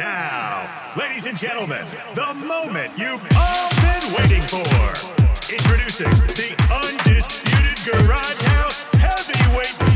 now, ladies and gentlemen, the moment you've all been waiting for. Introducing the undisputed Garage House Heavyweight